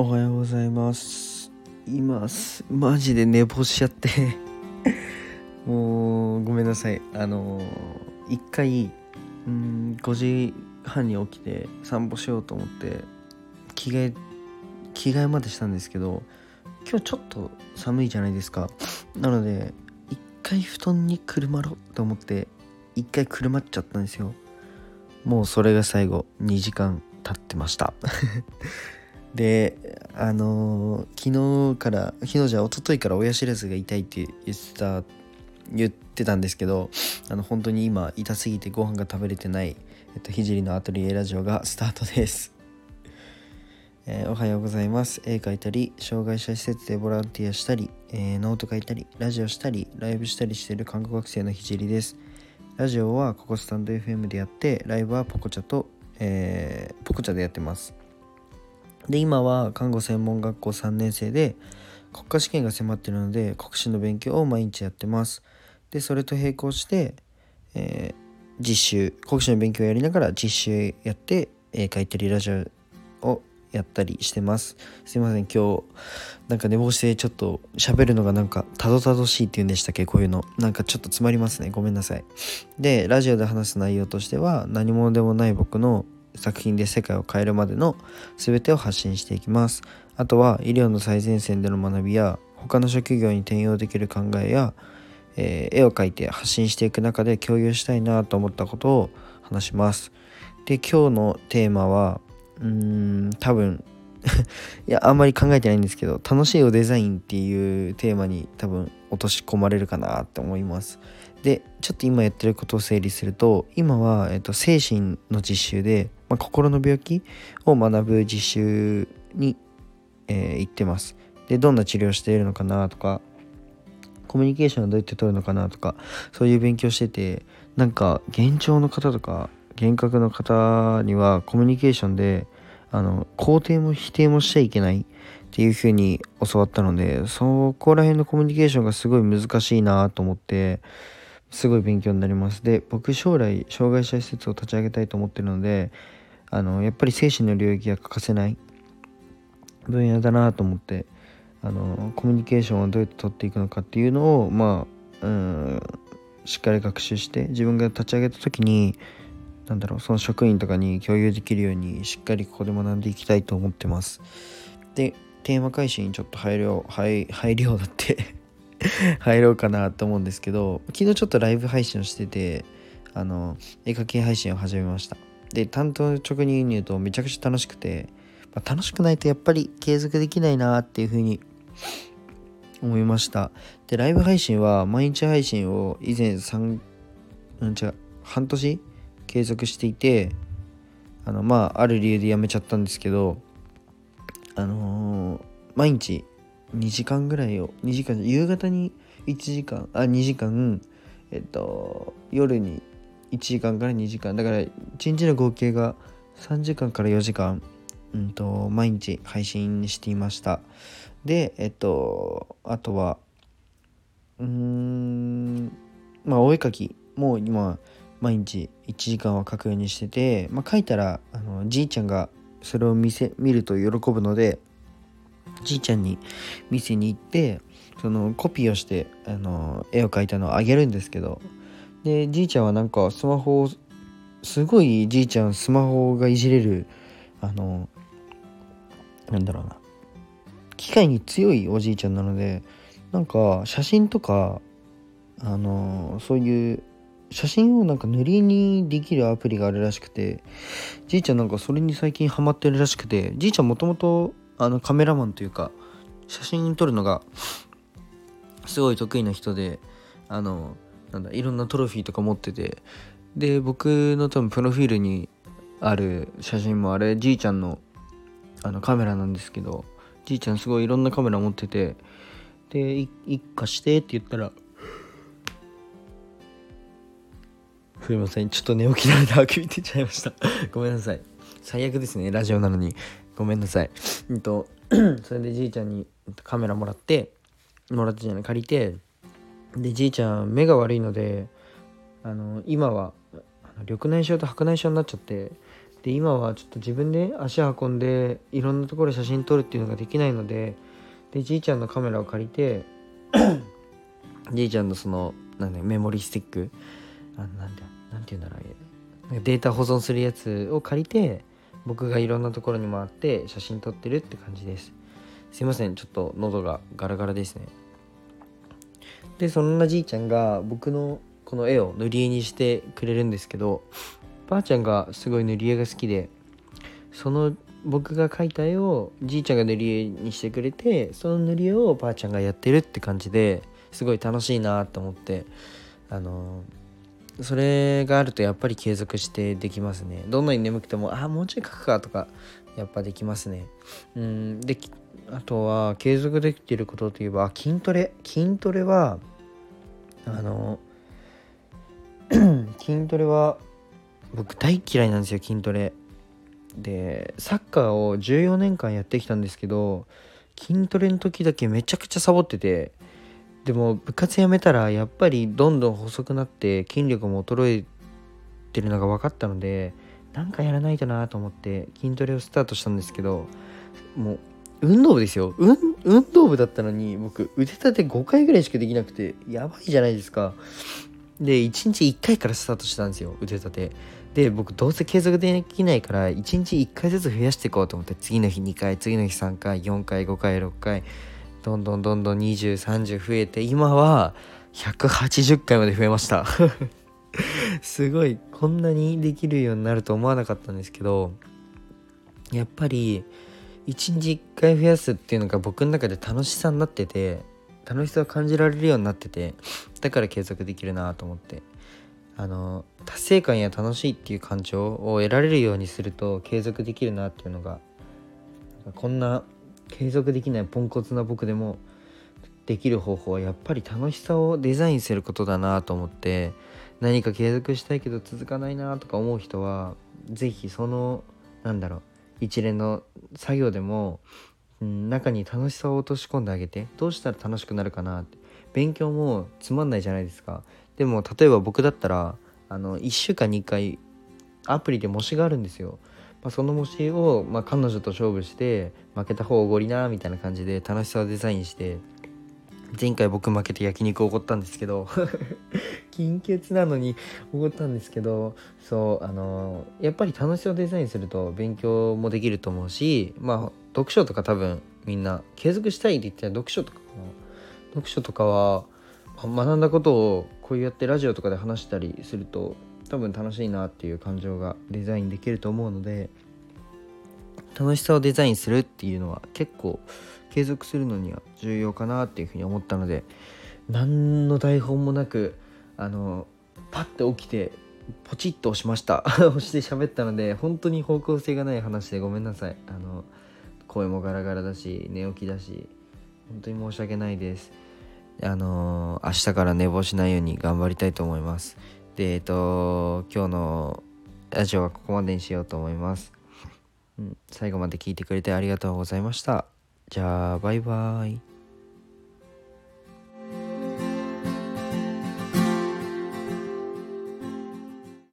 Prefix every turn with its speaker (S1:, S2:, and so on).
S1: おはようございます。今すマジで寝坊しちゃって。もうごめんなさい。あの一回うん5時半に起きて散歩しようと思って着替え着替えまでしたんですけど今日ちょっと寒いじゃないですか。なので一回布団にくるまろうと思って一回くるまっちゃったんですよ。もうそれが最後2時間経ってました。であの昨日から昨日じゃ一昨日から親知らずが痛いって言ってた言ってたんですけどあの本当に今痛すぎてご飯が食べれてない、えっと、ひじりのアトリエラジオがスタートです、えーおはようございます。絵描いたり障害者施設でボランティアしたり、えーノート書いたりラジオしたりライブしたりしてる看護学生のひじりです。ラジオはここスタンド FM でやってライブはポコチャと、えーポコチャでやってます。で今は看護専門学校3年生で国家試験が迫ってるので国試の勉強を毎日やってます。でそれと並行して、えー実習国試の勉強をやりながら実習やって絵描いたりラジオをやったりしてます。すいません今日なんか寝坊してちょっと喋るのがなんかたどたどしいっていうんでしたっけこういうの。なんかちょっと詰まりますね。ごめんなさい。でラジオで話す内容としては何者でもない僕の作品で世界を変えるまでの全てを発信していきます。あとは医療の最前線での学びや他の職業に転用できる考えや、えー絵を描いて発信していく中で共有したいなと思ったことを話します。で今日のテーマはうーん多分 いやあんまり考えてないんですけど楽しいおデザインっていうテーマに多分落とし込まれるかなって思います。でちょっと今やってることを整理すると今は、えっと、精神の実習で、まあ、心の病気を学ぶ実習に、えー行ってます。でどんな治療をしているのかなとかコミュニケーションはどうやって取るのかなとかそういう勉強しててなんか幻聴の方とか幻覚の方にはコミュニケーションであの肯定も否定もしちゃいけないっていう風に教わったのでそこら辺のコミュニケーションがすごい難しいなと思ってすごい勉強になります。で僕将来障害者施設を立ち上げたいと思ってるのであのやっぱり精神の領域が欠かせない分野だなと思ってあのコミュニケーションをどうやって取っていくのかっていうのをまあうんしっかり学習して自分が立ち上げた時になんだろうその職員とかに共有できるようにしっかりここで学んでいきたいと思ってます。でテーマ開始にちょっと入ろう入入りようだって 入ろうかなと思うんですけど昨日ちょっとライブ配信をしててあの絵描き配信を始めました。で担当直入に言うとめちゃくちゃ楽しくて、まあ楽しくないとやっぱり継続できないなっていう風に思いました。でライブ配信は毎日配信を以前3うん違う半年継続していてあのまあある理由でやめちゃったんですけどあのー毎日2時間ぐらいを2時間夕方に1時間あ2時間えっと夜に1時間から2時間。だから1日の合計が3時間から4時間、うん、と毎日配信していました。でえっとあとはうーんまあお絵描きもう今毎日1時間は描くようにしてて、まあ、描いたらあのじいちゃんがそれを見せ見ると喜ぶのでじいちゃんに見せに行ってそのコピーをしてあの絵を描いたのをあげるんですけどでじいちゃんはなんかスマホをすごいじいちゃんスマホがいじれるあのなんだろうな。機械に強いおじいちゃんなのでなんか写真とかあのそういう写真をなんか塗りにできるアプリがあるらしくてじいちゃんなんかそれに最近ハマってるらしくてじいちゃんもともとあのカメラマンというか写真撮るのがすごい得意な人であのなんだいろんなトロフィーとか持ってて。で僕の多分プロフィールにある写真もあれじいちゃんのあのカメラなんですけどじいちゃんすごいいろんなカメラ持ってて。でい一家してって言ったらすいませんちょっと寝起きなのであくび出ちゃいました。ごめんなさい。最悪ですねラジオなのに。ごめんなさい。うんと それでじいちゃんにカメラもらってもらってじゃない借りてでじいちゃん目が悪いのであの今は緑内障と白内障になっちゃってで今はちょっと自分で足運んでいろんなところで写真撮るっていうのができないのででじいちゃんのカメラを借りて じいちゃんのそのなんだメモリスティックあなんだなんて言うんだろうデータ保存するやつを借りて僕がいろんなところに回って写真撮ってるって感じです。すいませんちょっと喉がガラガラですね。でそんなじいちゃんが僕のこの絵を塗り絵にしてくれるんですけどばあちゃんがすごい塗り絵が好きでその僕が描いた絵をじいちゃんが塗り絵にしてくれてその塗り絵をばあちゃんがやってるって感じですごい楽しいなと思ってあのそれがあるとやっぱり継続してできますね。どんなに眠くてもあもうちょい描くかとかやっぱできますね。うんであとは継続できてることといえば筋トレ。筋トレはあの 筋トレは僕大嫌いなんですよ筋トレ。でサッカーを14年間やってきたんですけど筋トレの時だけめちゃくちゃサボっててでも部活やめたらやっぱりどんどん細くなって筋力も衰えてるのが分かったのでなんかやらないとなと思って筋トレをスタートしたんですけどもう運動部ですよ。運動部だったのに僕腕立て5回ぐらいしかできなくてやばいじゃないですか。で1日1回からスタートしたんですよ腕立て。で僕どうせ継続できないから1日1回ずつ増やしていこうと思って次の日2回次の日3回4回5回6回どんどんどんどん2030増えて今は180回まで増えました。すごいこんなにできるようになると思わなかったんですけどやっぱり1日1回増やすっていうのが僕の中で楽しさになってて楽しさを感じられるようになっててだから継続できるなと思って。あの達成感や楽しいっていう感情を得られるようにすると継続できるなっていうのがこんな継続できないポンコツな僕でもできる方法はやっぱり楽しさをデザインすることだなと思って何か継続したいけど続かないなとか思う人は是非そのなんだろう一連の作業でも、うん、中に楽しさを落とし込んであげてどうしたら楽しくなるかなって。勉強もつまんないじゃないですか。でも例えば僕だったらあの1週間に1回アプリで模試があるんですよ。まあ、その模試を、まあ、彼女と勝負して負けた方おごりなみたいな感じで楽しさをデザインして前回僕負けて焼肉おごったんですけど。金欠なのにおごったんですけど。そうあのやっぱり楽しさをデザインすると勉強もできると思うしまあ読書とか多分みんな継続したいって言ったら読書とかかな。読書とかは学んだことをこうやってラジオとかで話したりすると多分楽しいなっていう感情がデザインできると思うので。楽しさをデザインするっていうのは結構継続するのには重要かなっていうふうに思ったので何の台本もなくあのパッて起きてポチッと押しました。押して喋ったので本当に方向性がない話でごめんなさい。あの声もガラガラだし寝起きだし本当に申し訳ないです。あの明日から寝坊しないように頑張りたいと思います。で、えっと、今日のラジオはここまでにしようと思います。うん、最後まで聞いてくれてありがとうございました。じゃあ、バイバイ。